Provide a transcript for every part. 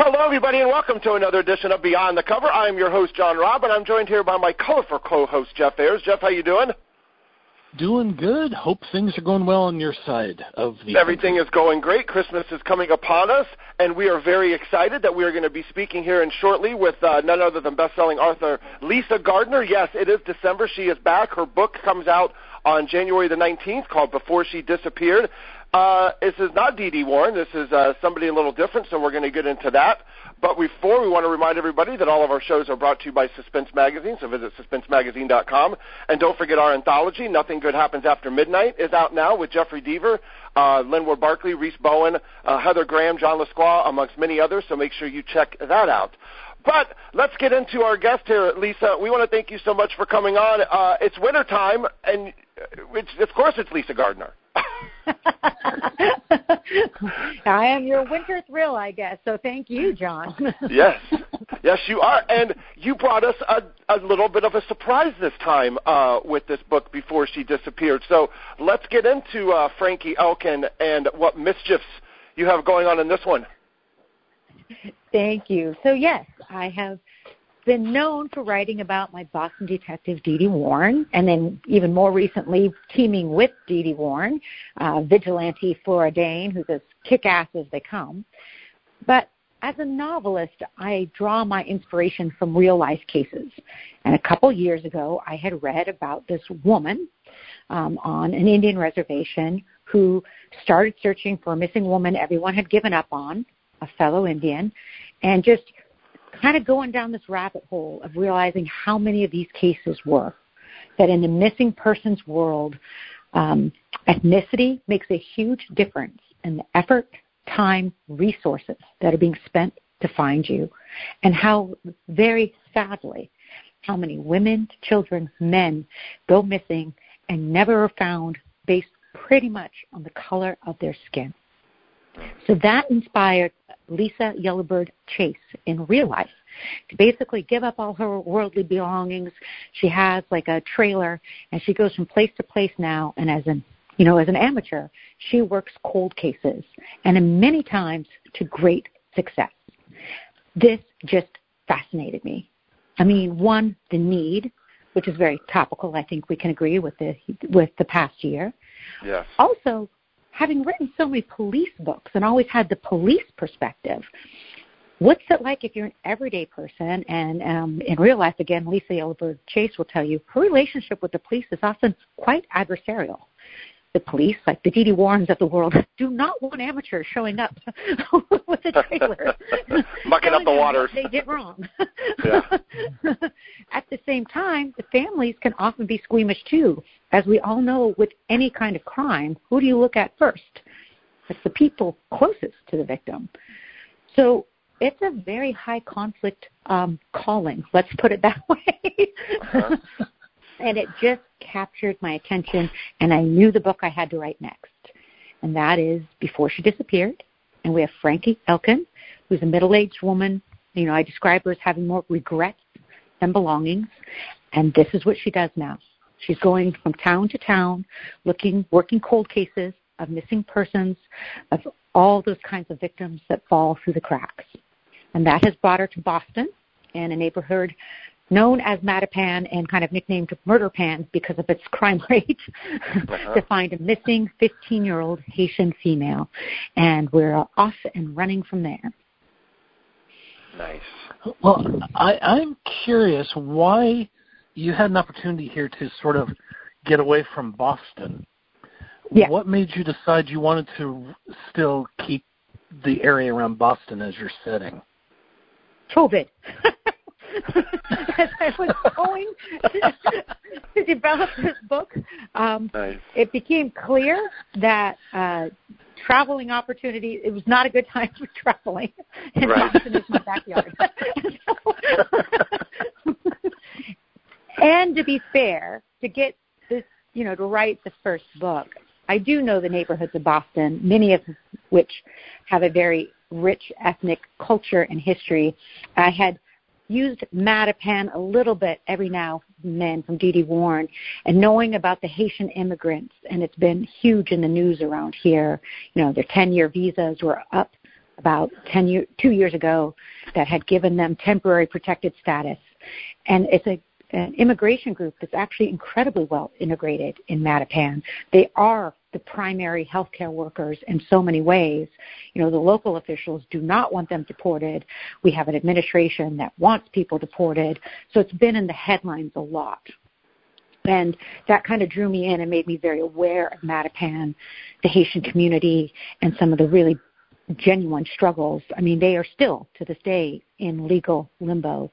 Well, hello, everybody, and welcome to another edition of Beyond the Cover. I am your host, John Robb, and I'm joined here by my colorful co-host, Jeff Ayers. Jeff, how you doing? Doing good. Hope things are going well on your side of the. Everything country. is going great. Christmas is coming upon us, and we are very excited that we are going to be speaking here in shortly with uh, none other than best-selling author Lisa Gardner. Yes, it is December. She is back. Her book comes out on January the 19th called Before She Disappeared. Uh, this is not Dee Warren. This is uh, somebody a little different, so we're going to get into that. But before, we want to remind everybody that all of our shows are brought to you by Suspense Magazine, so visit suspensemagazine.com. And don't forget our anthology, Nothing Good Happens After Midnight, is out now with Jeffery Deaver, uh, Linwood Barclay, Rhys Bowen, uh, Heather Graham, John Lescroart, amongst many others, so make sure you check that out. But let's get into our guest here, Lisa. We want to thank you so much for coming on. Uh, it's winter time, and it's, of course it's Lisa Gardner. I am your winter thrill, I guess. So thank you, John. yes, yes, you are, and you brought us a, a little bit of a surprise this time uh, with this book before she disappeared. So let's get into uh, Frankie Elkin and what mischiefs you have going on in this one. Thank you. So yes, I have been known for writing about my Boston detective Dee Dee Warren, and then even more recently teaming with Dee Dee Warren, uh, vigilante Flora Dane, who's as kick-ass as they come. But as a novelist, I draw my inspiration from real life cases. And a couple years ago, I had read about this woman um, on an Indian reservation who started searching for a missing woman everyone had given up on, a fellow Indian, and just kind of going down this rabbit hole of realizing how many of these cases were. That in the missing persons world, um, ethnicity makes a huge difference in the effort, time, resources that are being spent to find you, and how very sadly, how many women, children, men go missing and never are found based pretty much on the color of their skin. So that inspired Lisa Yellowbird Chase in real life to basically give up all her worldly belongings. She has like a trailer and she goes from place to place now and as an you know, as an amateur, she works cold cases and in many times to great success. This just fascinated me. I mean, one, the need, which is very topical, I think we can agree with the with the past year. Yes. Also, having written so many police books and always had the police perspective, what's it like if you're an everyday person and um, in real life again lisa yellowbird chase will tell you her relationship with the police is often quite adversarial the police, like the Dee Dee Warrens of the world, do not want amateurs showing up with a trailer, mucking up the waters. They did wrong. yeah. At the same time, the families can often be squeamish too. As we all know, with any kind of crime, who do you look at first? It's the people closest to the victim. So it's a very high conflict um, calling. Let's put it that way. Uh-huh. and it just captured my attention, and I knew the book I had to write next. And that is Before She Disappeared. And we have Frankie Elkin, who's a middle aged woman. You know, I describe her as having more regrets than belongings. And this is what she does now. She's going from town to town, looking, working cold cases of missing persons, of all those kinds of victims that fall through the cracks. And that has brought her to Boston and a neighborhood known as Mattapan and kind of nicknamed Murder Pan because of its crime rate, uh-huh. to find a missing 15 year old Haitian female. And we're off and running from there. Nice. Well, I, I'm curious why you had an opportunity here to sort of get away from Boston. Yeah. What made you decide you wanted to still keep the area around Boston as your setting? COVID. As I was going to, to develop this book, um, nice. it became clear that uh, traveling opportunity it was not a good time for traveling, and right. Boston is my backyard. and to be fair, to get this, you know, to write the first book, I do know the neighborhoods of Boston, many of which have a very rich ethnic culture and history. I had used Mattapan a little bit every now and then from Dee Dee Warren and knowing about the Haitian immigrants and it's been huge in the news around here. You know, their 10 year visas were up about 10 year, two years ago that had given them temporary protected status. And it's a, an immigration group that's actually incredibly well integrated in Mattapan. They are the primary healthcare workers in so many ways. You know, the local officials do not want them deported. We have an administration that wants people deported. So it's been in the headlines a lot. And that kind of drew me in and made me very aware of Mattapan, the Haitian community, and some of the really genuine struggles. I mean, they are still, to this day, in legal limbo.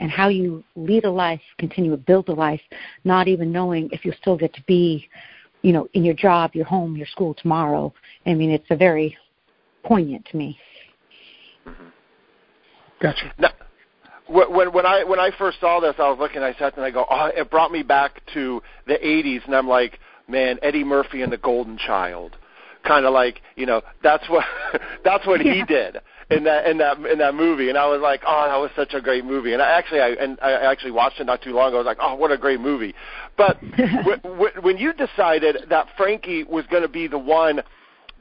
And how you lead a life, continue to build a life, not even knowing if you'll still get to be, you know, in your job, your home, your school tomorrow. I mean, it's a very poignant to me. Mm-hmm. Gotcha. Now, when when I when I first saw this, I was looking. I sat and I go, oh, it brought me back to the '80s, and I'm like, man, Eddie Murphy and the Golden Child, kind of like you know that's what that's what he did in that in that in that movie, and I was like, oh, that was such a great movie. And I actually I and I actually watched it not too long ago. I was like, oh, what a great movie. But w- w- when you decided that Frankie was going to be the one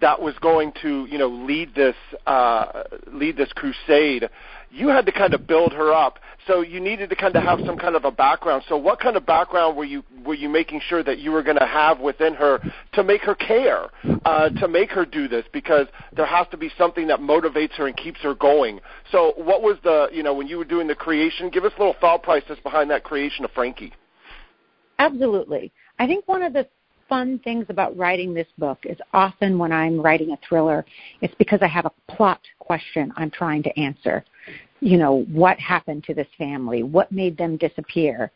that was going to you know lead this uh, lead this crusade you had to kind of build her up. So you needed to kind of have some kind of a background. So what kind of background were you were you making sure that you were going to have within her to make her care, uh, to make her do this? Because there has to be something that motivates her and keeps her going. So what was the you know when you were doing the creation? Give us a little thought process behind that creation of Frankie. Absolutely. I think one of the fun things about writing this book is often when I'm writing a thriller, it's because I have a plot question I'm trying to answer. You know, what happened to this family? What made them disappear?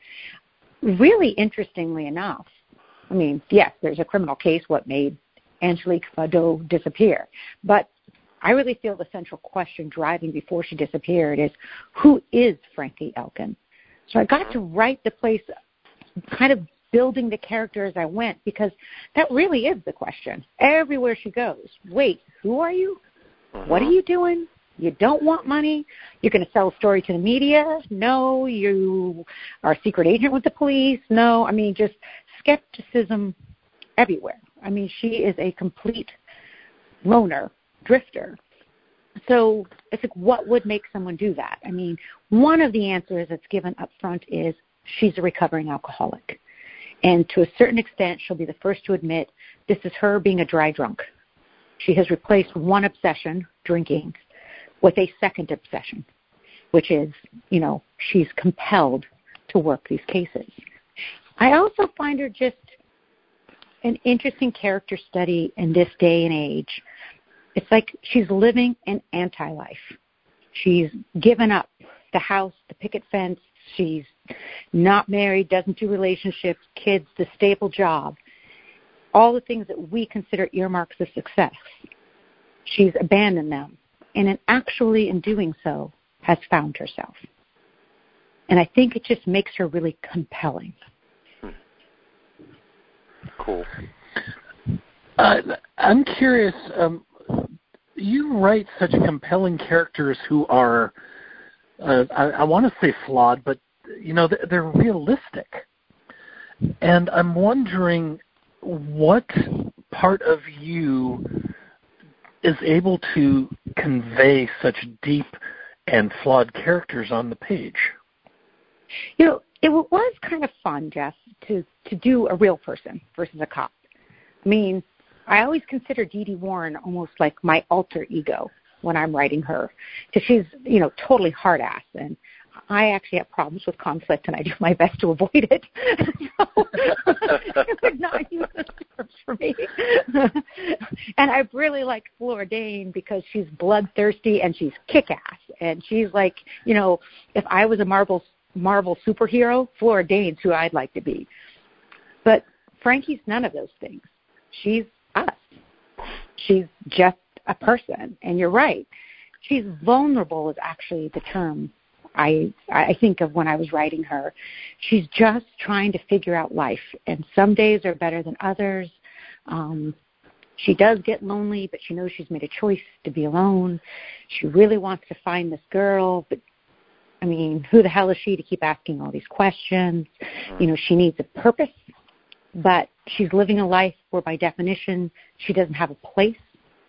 Really interestingly enough, I mean, yes, there's a criminal case, what made Angelique Badeau disappear? But I really feel the central question driving before she disappeared is who is Frankie Elkin? So I got to uh-huh. write the place kind of building the character as I went because that really is the question. Everywhere she goes, wait, who are you? Uh-huh. What are you doing? You don't want money. You're going to sell a story to the media. No, you are a secret agent with the police. No, I mean, just skepticism everywhere. I mean, she is a complete loner, drifter. So it's like, what would make someone do that? I mean, one of the answers that's given up front is she's a recovering alcoholic. And to a certain extent, she'll be the first to admit this is her being a dry drunk. She has replaced one obsession, drinking, with a second obsession, which is, you know, she's compelled to work these cases. I also find her just an interesting character study in this day and age. It's like she's living an anti life. She's given up the house, the picket fence, she's not married, doesn't do relationships, kids, the stable job, all the things that we consider earmarks of success. She's abandoned them, and in actually in doing so, has found herself. And I think it just makes her really compelling. Cool. Uh, I'm curious. Um, you write such compelling characters who are, uh, I, I want to say flawed, but you know they're realistic. And i'm wondering what part of you is able to convey such deep and flawed characters on the page? You know it was kind of fun jeff to to do a real person versus a cop. I mean i always consider dee dee warren almost like my alter ego when i'm writing her because she's you know totally hard ass and I actually have problems with conflict, and I do my best to avoid it. so it would not use the for me. and I really like Flora Dane because she's bloodthirsty and she's kick-ass, and she's like, you know, if I was a Marvel Marvel superhero, Flora Dane's who I'd like to be. But Frankie's none of those things. She's us. She's just a person, and you're right. She's vulnerable is actually the term I I think of when I was writing her. She's just trying to figure out life, and some days are better than others. Um, she does get lonely, but she knows she's made a choice to be alone. She really wants to find this girl, but I mean, who the hell is she to keep asking all these questions? You know, she needs a purpose, but she's living a life where, by definition, she doesn't have a place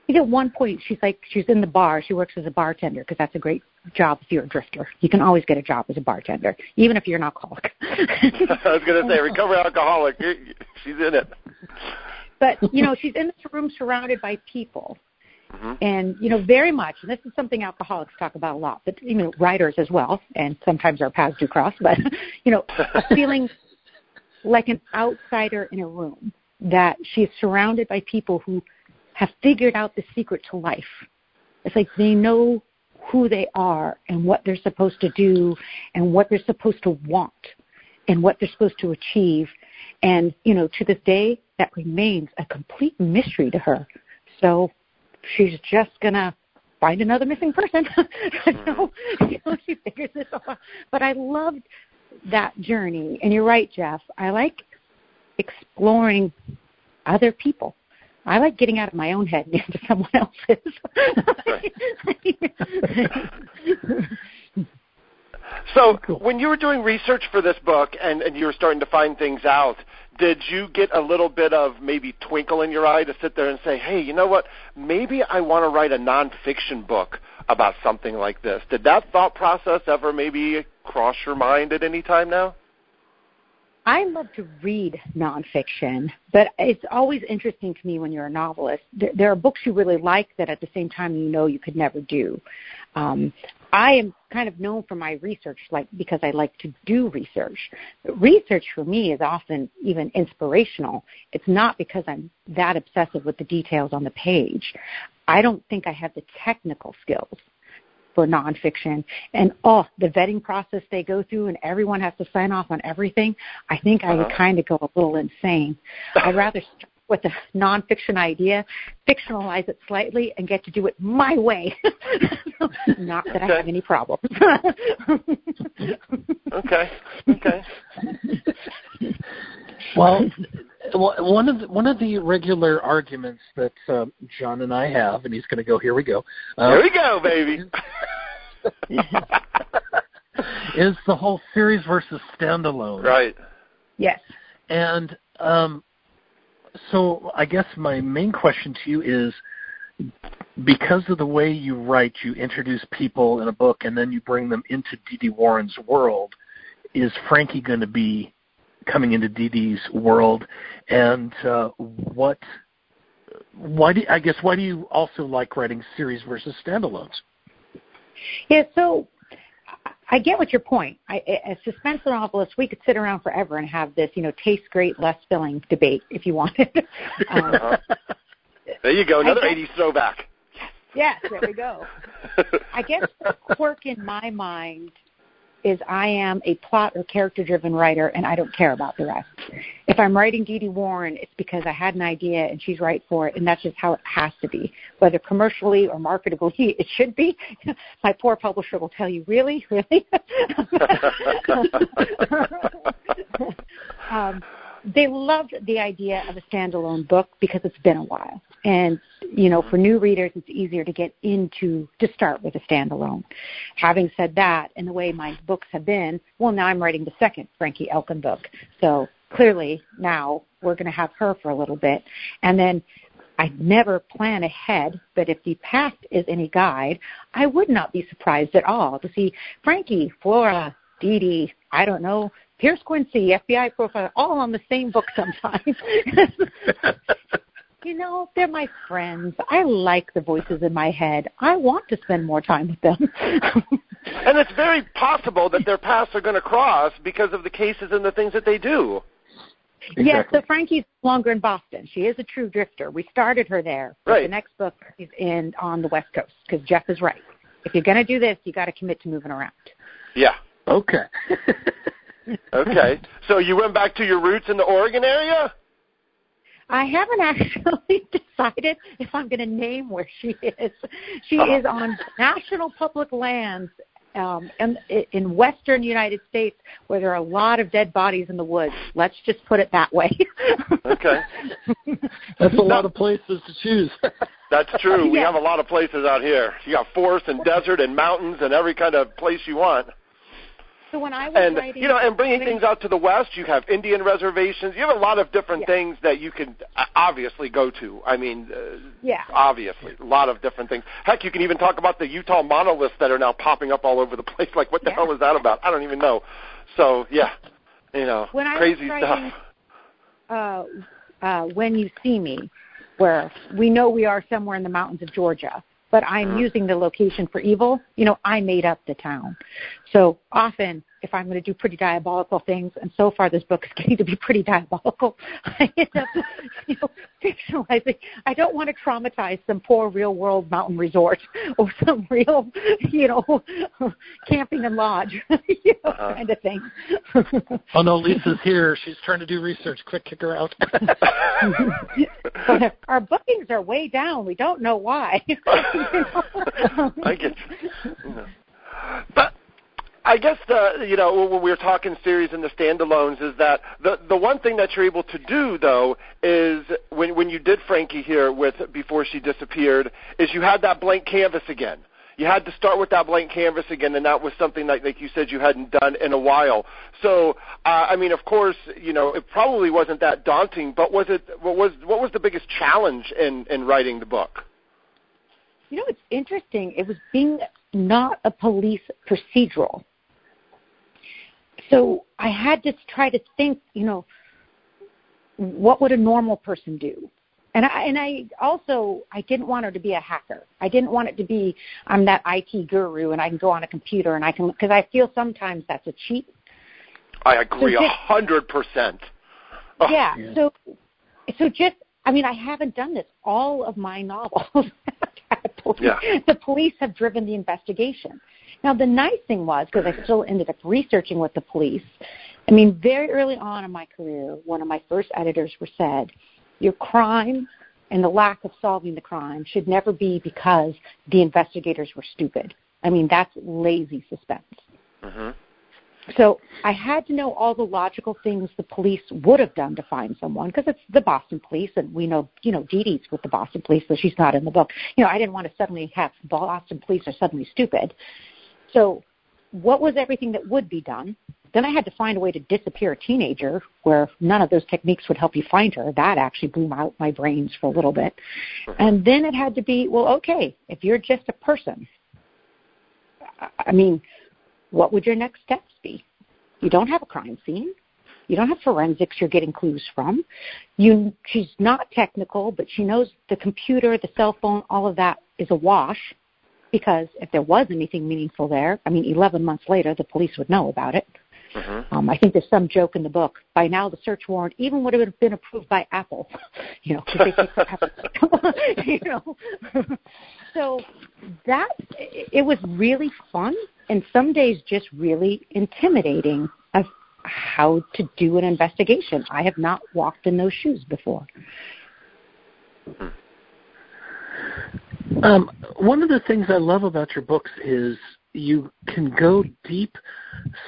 at one point she's like she's in the bar. She works as a bartender because that's a great job if you're a drifter. You can always get a job as a bartender even if you're an alcoholic. I was going to say recovered alcoholic. She's in it. But you know she's in this room surrounded by people. Mm-hmm. and you know very much and this is something alcoholics talk about a lot but you know writers as well and sometimes our paths do cross but you know feeling like an outsider in a room that she's surrounded by people who have figured out the secret to life. It's like they know who they are and what they're supposed to do and what they're supposed to want and what they're supposed to achieve. And, you know, to this day, that remains a complete mystery to her. So she's just going to find another missing person. so, mm-hmm. you know, she figures this out. But I loved that journey. And you're right, Jeff. I like exploring other people I like getting out of my own head and into someone else's. so, when you were doing research for this book and, and you were starting to find things out, did you get a little bit of maybe twinkle in your eye to sit there and say, hey, you know what? Maybe I want to write a nonfiction book about something like this. Did that thought process ever maybe cross your mind at any time now? I love to read nonfiction, but it's always interesting to me when you're a novelist. There, are books you really like that at the same time you know you could never do. Um, I am kind of known for my research, like because I like to do research. Research for me is often even inspirational. It's not because I'm that obsessive with the details on the page. I don't think I have the technical skills for nonfiction. And oh, the vetting process they go through, and everyone has to sign off on everything. I think I would uh-huh. kind of go a little insane. I'd rather start with a nonfiction idea, fictionalize it slightly, and get to do it my way. Not that okay. I have any problems. okay. Okay. Well, one of the, one of the regular arguments that uh, John and I have, and he's going to go. Here we go. Uh, here we go, baby. is the whole series versus standalone? Right. Yes. And um, so, I guess my main question to you is because of the way you write, you introduce people in a book and then you bring them into Dee Dee Warren's world. Is Frankie going to be coming into Dee Dee's world, and uh, what? Why do I guess why do you also like writing series versus standalones? Yeah, so I get what your point. I, as suspense novelists, we could sit around forever and have this, you know, tastes great, less filling debate if you wanted. um, there you go, another guess, 80s throwback. Yes, there we go. I guess the quirk in my mind is I am a plot or character driven writer and I don't care about the rest. If I'm writing Dee Dee Warren, it's because I had an idea and she's right for it and that's just how it has to be. Whether commercially or marketably it should be. My poor publisher will tell you, really? Really? um, they loved the idea of a standalone book because it's been a while. And, you know, for new readers, it's easier to get into, to start with a standalone. Having said that, and the way my books have been, well, now I'm writing the second Frankie Elkin book. So clearly now we're going to have her for a little bit. And then I never plan ahead, but if the past is any guide, I would not be surprised at all to see Frankie, Flora, Dee Dee, I don't know, Pierce Quincy, FBI profile, all on the same book sometimes. you know, they're my friends. I like the voices in my head. I want to spend more time with them. and it's very possible that their paths are going to cross because of the cases and the things that they do. Exactly. Yes, so Frankie's longer in Boston. She is a true drifter. We started her there. Right. The next book is in on the West Coast because Jeff is right. If you're going to do this, you got to commit to moving around. Yeah. Okay. okay. So you went back to your roots in the Oregon area? I haven't actually decided if I'm going to name where she is. She uh-huh. is on national public lands um, in, in western United States where there are a lot of dead bodies in the woods. Let's just put it that way. okay. That's a lot of places to choose. That's true. We have a lot of places out here. You got forest and desert and mountains and every kind of place you want. So when I was and writing, you know, and bringing things out to the west, you have Indian reservations. You have a lot of different Yeah. things that you can uh, obviously go to. I mean, uh, Yeah. obviously, a lot of different things. Heck, you can even talk about the Utah monoliths that are now popping up all over the place. Like, what the Yeah. hell is that about? I don't even know. So, yeah, you know, When I was crazy writing- stuff. uh, uh, When You See Me, where we know we are somewhere in the mountains of Georgia, but I'm Mhm. using the location for evil. You know, I made up the town. So often, if I'm going to do pretty diabolical things, and so far this book is getting to be pretty diabolical, I end up, you know, fictionalizing. I don't want to traumatize some poor real world mountain resort or some real, you know, camping and lodge, you know, Uh-huh. kind of thing. Oh no, Lisa's here. She's trying to do research. Quick, kick her out. our bookings are way down. We don't know why. I get you. you know. But I guess the you know when we were talking series and the standalones is that the the one thing that you're able to do though is when when you did Frankie here with before she disappeared is you had that blank canvas again. You had to start with that blank canvas again, and that was something that, like you said, you hadn't done in a while. So, uh, I mean, of course, you know, it probably wasn't that daunting, but was it? What was what was the biggest challenge in in writing the book? You know, it's interesting. It was being not a police procedural. So I had to try to think, you know, what would a normal person do? And I and I also I didn't want her to be a hacker. I didn't want it to be I'm that IT guru and I can go on a computer and I can because I feel sometimes that's a cheat. I agree a hundred percent. Yeah. So, so just, I mean, I haven't done this. All of my novels, police, Yeah. the police have driven the investigation. Now, the nice thing was, because I still ended up researching with the police, I mean, very early on in my career, one of my first editors were said, your crime and the lack of solving the crime should never be because the investigators were stupid. I mean, that's lazy suspense. hmm So I had to know all the logical things the police would have done to find someone because it's the Boston police, and we know, you know, Dee Dee's with the Boston police, so she's not in the book. You know, I didn't want to suddenly have Boston police are suddenly stupid. So, what was everything that would be done? Then I had to find a way to disappear a teenager where none of those techniques would help you find her. That actually blew out my brains for a little bit. And then it had to be, well, okay, if you're just a person, I- I mean, what would your next steps be? You don't have a crime scene. You don't have forensics you're getting clues from. You she's not technical, but she knows the computer, the cell phone, all of that is a wash because if there was anything meaningful there, I mean 11 months later the police would know about it. hmm Um, I think there's some joke in the book. By now, the search warrant even would have been approved by Apple, you know, they take forever. you know. so that it was really fun, and some days just really intimidating of how to do an investigation. I have not walked in those shoes before. Um, one of the things I love about your books is you can go deep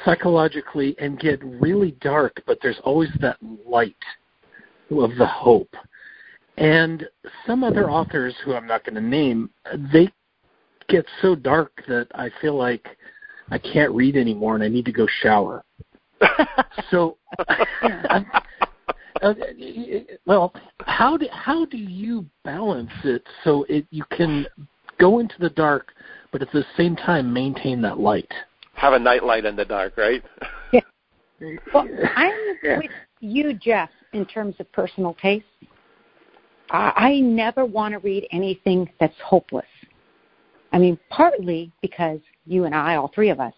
psychologically and get really dark, but there's always that light of the hope. And some other authors who I'm not going to name, they get so dark that I feel like I can't read anymore and I need to go shower. So, I'm- uh, well, how do how do you balance it so it you can go into the dark, but at the same time maintain that light? Have a nightlight in the dark, right? Yeah. Well, I'm with you, Jeff, in terms of personal taste. I, I never want to read anything that's hopeless. I mean, partly because you and I, all three of us,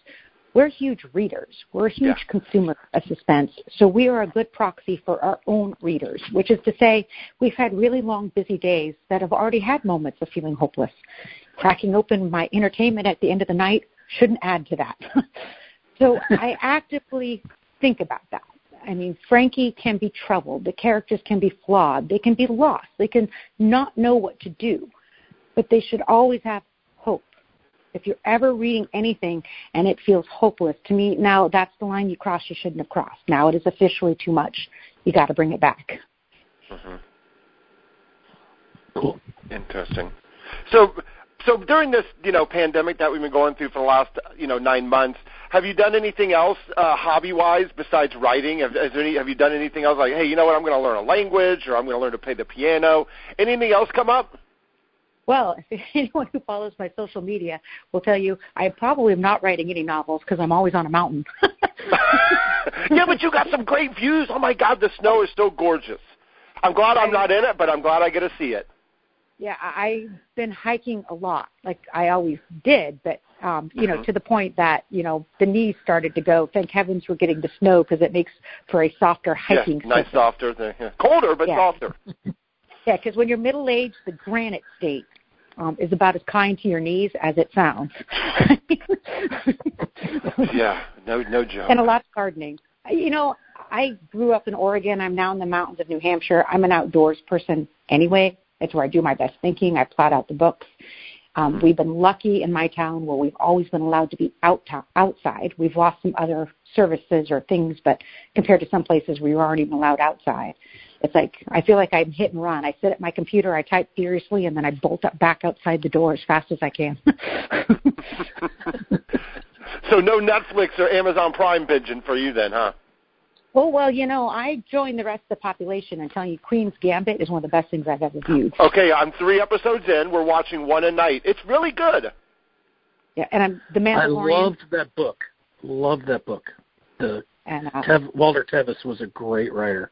we're huge readers. We're a huge Yeah. consumer of suspense. So we are a good proxy for our own readers, which is to say, we've had really long, busy days that have already had moments of feeling hopeless. Cracking open my entertainment at the end of the night shouldn't add to that. so I actively think about that. I mean, Frankie can be troubled. The characters can be flawed. They can be lost. They can not know what to do. But they should always have. If you're ever reading anything and it feels hopeless, to me, now that's the line you cross you shouldn't have crossed. Now it is officially too much. You got to bring it back. hmm Cool. Interesting. So, so during this, you know, pandemic that we've been going through for the last, you know, nine months, have you done anything else uh, hobby-wise besides writing? Have, there any, have you done anything else like, hey, you know what, I'm going to learn a language, or I'm going to learn to play the piano? Anything else come up? Well, anyone who follows my social media will tell you I probably am not writing any novels because I'm always on a mountain. yeah, but you got some great views. Oh my God, the snow is so gorgeous. I'm glad I'm not in it, but I'm glad I get to see it. Yeah, I've been hiking a lot, like I always did, but um, you know, mm-hmm. to the point that you know the knees started to go. Thank heavens we're getting the snow because it makes for a softer hiking. Yeah, nice, softer, yeah. colder but yeah. softer. yeah, because when you're middle aged, the granite state um, is about as kind to your knees as it sounds. yeah, no, no joke. And a lot of gardening. You know, I grew up in Oregon. I'm now in the mountains of New Hampshire. I'm an outdoors person anyway. It's where I do my best thinking. I plot out the books. Um, we've been lucky in my town where we've always been allowed to be out to- outside. We've lost some other services or things, but compared to some places we aren't even allowed outside it's like I feel like I'm hit and run. I sit at my computer, I type furiously, and then I bolt up back outside the door as fast as I can. so no Netflix or Amazon Prime binging for you then, huh? Oh well, you know, I joined the rest of the population and telling you Queen's Gambit is one of the best things I've ever viewed. Okay, I'm three episodes in. We're watching one a night. It's really good. Yeah, and I'm the man I loved that book. Loved that book. The and uh, Tev, Walter Tevis was a great writer.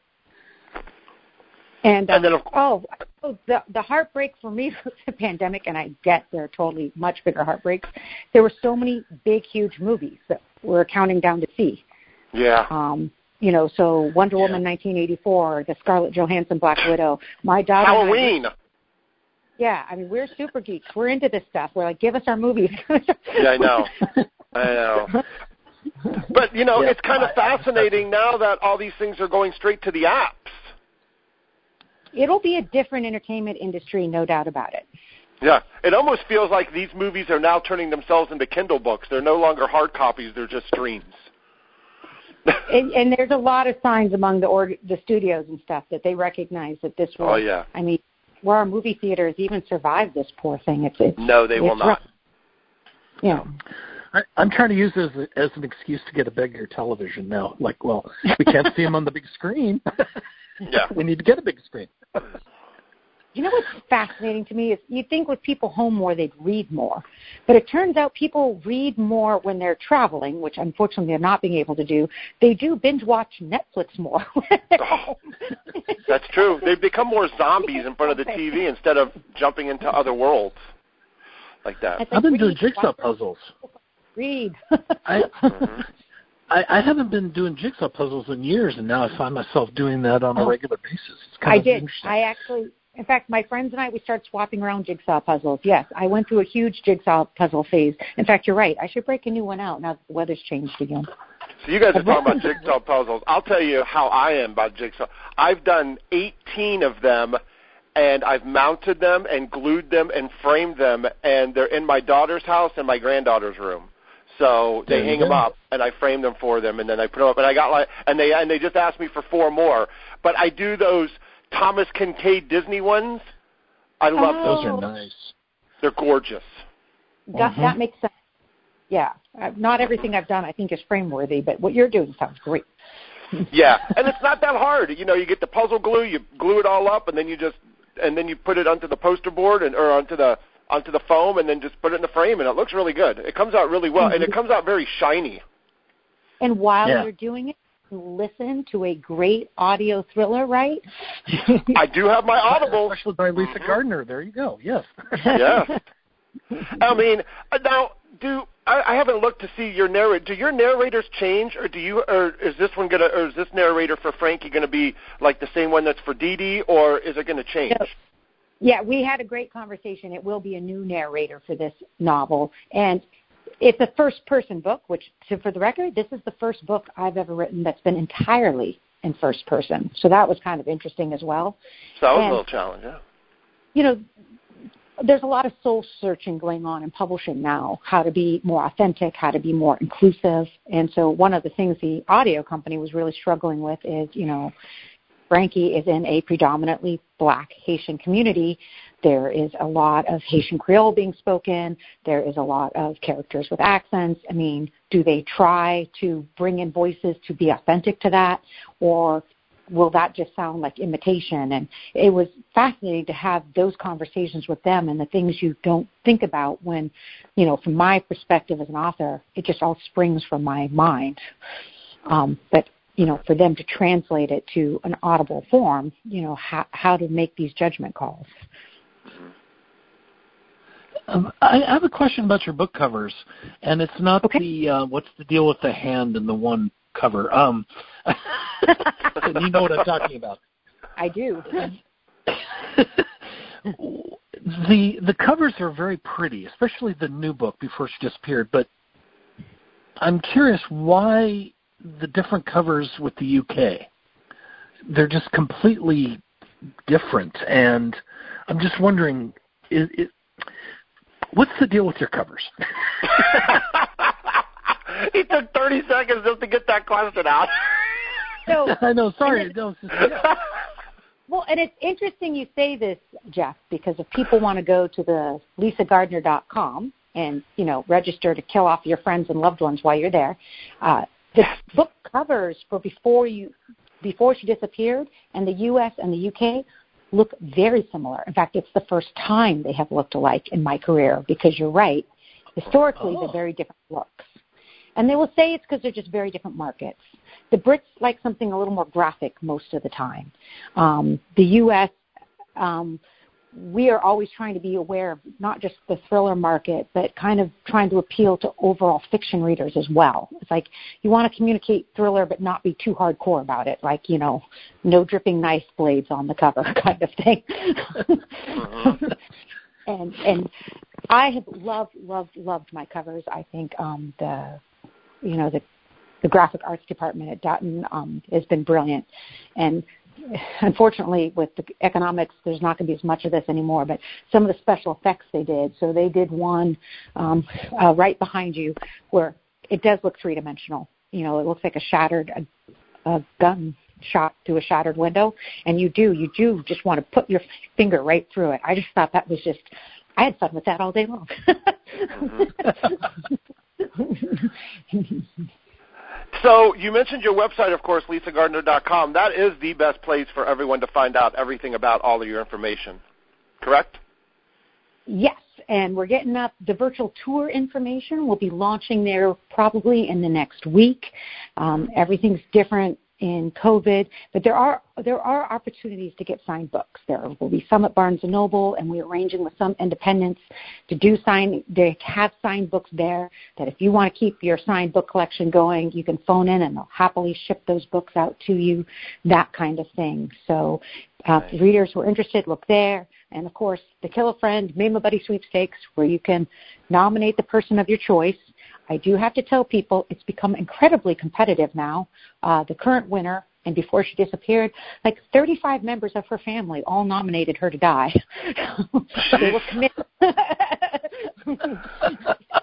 And, um, and then, of, oh, oh, the the heartbreak for me was the pandemic, and I get there are totally much bigger heartbreaks. There were so many big, huge movies that we're counting down to see. Yeah. Um, you know, so Wonder yeah. Woman 1984, the Scarlett Johansson Black Widow. My daughter. Halloween. I, yeah, I mean, we're super geeks. We're into this stuff. We're like, give us our movies. yeah, I know. I know. But you know, yeah, it's kind of fascinating now that all these things are going straight to the apps it'll be a different entertainment industry, no doubt about it. Yeah, it almost feels like these movies are now turning themselves into Kindle books. They're no longer hard copies; they're just streams. and, and there's a lot of signs among the org- the studios and stuff that they recognize that this oh, will. Oh yeah. I mean, where our movie theaters even survive this poor thing? It's, it's no, they will not. Yeah. I, I'm trying to use this as, as an excuse to get a bigger television now. Like, well, we can't see them on the big screen. yeah. we need to get a big screen. You know what's fascinating to me is you'd think with people home more they'd read more, but it turns out people read more when they're traveling, which unfortunately they're not being able to do. They do binge watch Netflix more. oh, that's true. They've become more zombies in front of the TV instead of jumping into other worlds like that. I've been doing jigsaw puzzles. Read. I. I, I haven't been doing jigsaw puzzles in years, and now I find myself doing that on a oh. regular basis. It's kind I of did. I actually, in fact, my friends and I we started swapping around jigsaw puzzles. Yes, I went through a huge jigsaw puzzle phase. In fact, you're right. I should break a new one out now that the weather's changed again. So you guys are talking about jigsaw puzzles. I'll tell you how I am about jigsaw. I've done 18 of them and I've mounted them and glued them and framed them and they're in my daughter's house and my granddaughter's room. So they hang them up, and I frame them for them, and then I put them up. And I got like, and they and they just asked me for four more. But I do those Thomas Kinkade Disney ones. I love oh. those. are nice. They're gorgeous. That mm-hmm. that makes sense. Yeah, uh, not everything I've done I think is frame worthy, but what you're doing sounds great. yeah, and it's not that hard. You know, you get the puzzle glue, you glue it all up, and then you just and then you put it onto the poster board and or onto the onto the foam and then just put it in the frame, and it looks really good. It comes out really well, mm-hmm. and it mm-hmm. comes out very shiny. And while yeah. you're doing it, listen to a great audio thriller, right? I do have my Audible, especially by Lisa mm-hmm. Gardner. There you go. Yes. yes. I mean, uh, now do I, I haven't looked to see your narrator. Do your narrators change, or do you, or is this one gonna, or is this narrator for Frankie gonna be like the same one that's for Dee Dee, or is it gonna change? No yeah, we had a great conversation. It will be a new narrator for this novel. And it's a first person book, which, for the record, this is the first book I've ever written that's been entirely in first person. So that was kind of interesting as well. So that was and, a little challenge, yeah. You know, there's a lot of soul searching going on in publishing now, how to be more authentic, how to be more inclusive. And so one of the things the audio company was really struggling with is, you know, Frankie is in a predominantly black Haitian community. There is a lot of Haitian Creole being spoken. There is a lot of characters with accents. I mean, do they try to bring in voices to be authentic to that? Or will that just sound like imitation? And it was fascinating to have those conversations with them and the things you don't think about when, you know, from my perspective as an author, it just all springs from my mind. Um, but you know, for them to translate it to an audible form, you know, how, how to make these judgment calls. Um, I have a question about your book covers, and it's not okay. the uh, what's the deal with the hand and the one cover. Um, you know what I'm talking about. I do. the the covers are very pretty, especially the new book before she disappeared. But I'm curious why the different covers with the UK. They're just completely different, and I'm just wondering, is, is, what's the deal with your covers? he took 30 seconds just to get that question out. So, I know. Sorry. No, just, yeah. Well, and it's interesting you say this, Jeff, because if people want to go to the lisagardner.com and you know register to kill off your friends and loved ones while you're there, uh, the book covers for before you before she disappeared and the U.S. and the U.K. look very similar. In fact, it's the first time they have looked alike in my career because you're right. Historically, oh. they're very different looks. And they will say it's because they're just very different markets. The Brits like something a little more graphic most of the time. Um, the U.S. Um, we are always trying to be aware of not just the thriller market, but kind of trying to appeal to overall fiction readers as well. It's like you want to communicate thriller, but not be too hardcore about it, like you know, no dripping knife blades on the cover kind of thing. uh-huh. and and I have loved loved loved my covers. I think um, the you know the the graphic arts department at Dutton um, has been brilliant, and unfortunately, with the economics, there's not going to be as much of this anymore. But some of the special effects they did, so they did one um, uh, right behind you where it does look three dimensional. You know, it looks like a shattered a, a gun shot through a shattered window, and you do you do just want to put your finger right through it. I just thought that was just I had fun with that all day long. So you mentioned your website, of course, lisagardner.com. That is the best place for everyone to find out everything about all of your information, correct? Yes, and we're getting up the virtual tour information. We'll be launching there probably in the next week. Um, everything's different in COVID, but there are there are opportunities to get signed books. There will be some at Barnes and Noble, and we're arranging with some independents to do sign. They have signed books there. That if you want to keep your signed book collection going, you can phone in, and they'll happily ship those books out to you. That kind of thing. So, uh, nice. readers who are interested, look there. And of course, the Kill a Friend, Name a Buddy sweepstakes, where you can nominate the person of your choice I do have to tell people it's become incredibly competitive now. Uh, the current winner, and before she disappeared, like 35 members of her family all nominated her to die. they were committed.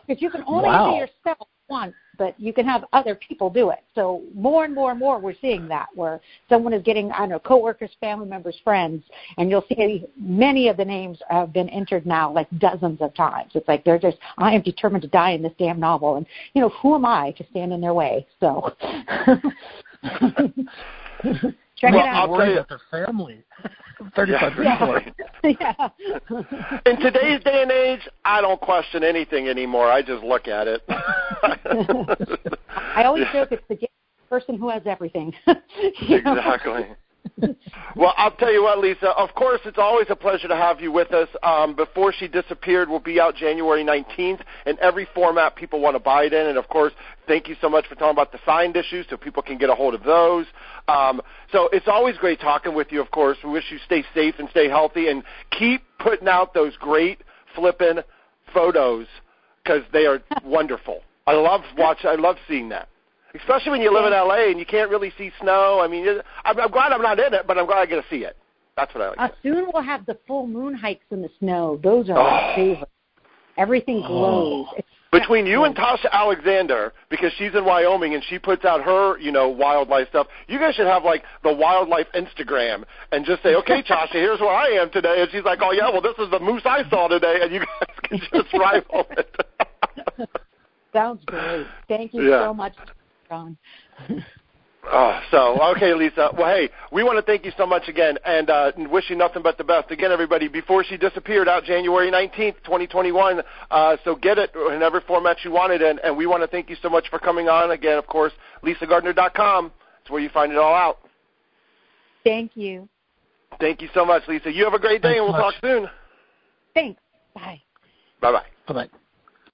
Because you can only wow. do yourself once, but you can have other people do it. So more and more and more, we're seeing that where someone is getting, I don't know, coworkers, family members, friends, and you'll see many of the names have been entered now, like dozens of times. It's like they're just, I am determined to die in this damn novel, and you know, who am I to stand in their way? So. Check well, it out. I'll tell you, their family. 35 yeah. yeah. In today's day and age, I don't question anything anymore. I just look at it. I always joke it's the person who has everything. exactly well, I'll tell you what, Lisa. Of course, it's always a pleasure to have you with us. Um, Before She Disappeared will be out January 19th in every format people want to buy it in. And of course, thank you so much for talking about the signed issues so people can get a hold of those. Um, so it's always great talking with you, of course. We wish you stay safe and stay healthy and keep putting out those great flipping photos because they are wonderful. I love watch. I love seeing that especially when you live in LA and you can't really see snow. I mean, I'm, I'm glad I'm not in it, but I'm glad I get to see it. That's what I like. Uh, soon we'll have the full moon hikes in the snow. Those are oh. my favorite. Everything glows. Oh. Between you and Tasha Alexander, because she's in Wyoming and she puts out her, you know, wildlife stuff, you guys should have like the wildlife Instagram and just say, okay, Tasha, here's where I am today. And she's like, oh yeah, well this is the moose I saw today, and you guys can just rival it. Sounds great. Thank you Yeah. so much, John. Oh, so okay, Lisa. Well, hey, we want to thank you so much again, and uh, wish you nothing but the best. Again, everybody, before she disappeared out January nineteenth, twenty twenty one. Uh, so get it in every format you want it in, and we want to thank you so much for coming on. Again, of course, LisaGardner.com. It's where you find it all out. Thank you. Thank you so much, Lisa. You have a great day, Thanks and we'll much. talk soon. Thanks. Bye. Bye bye. Bye bye.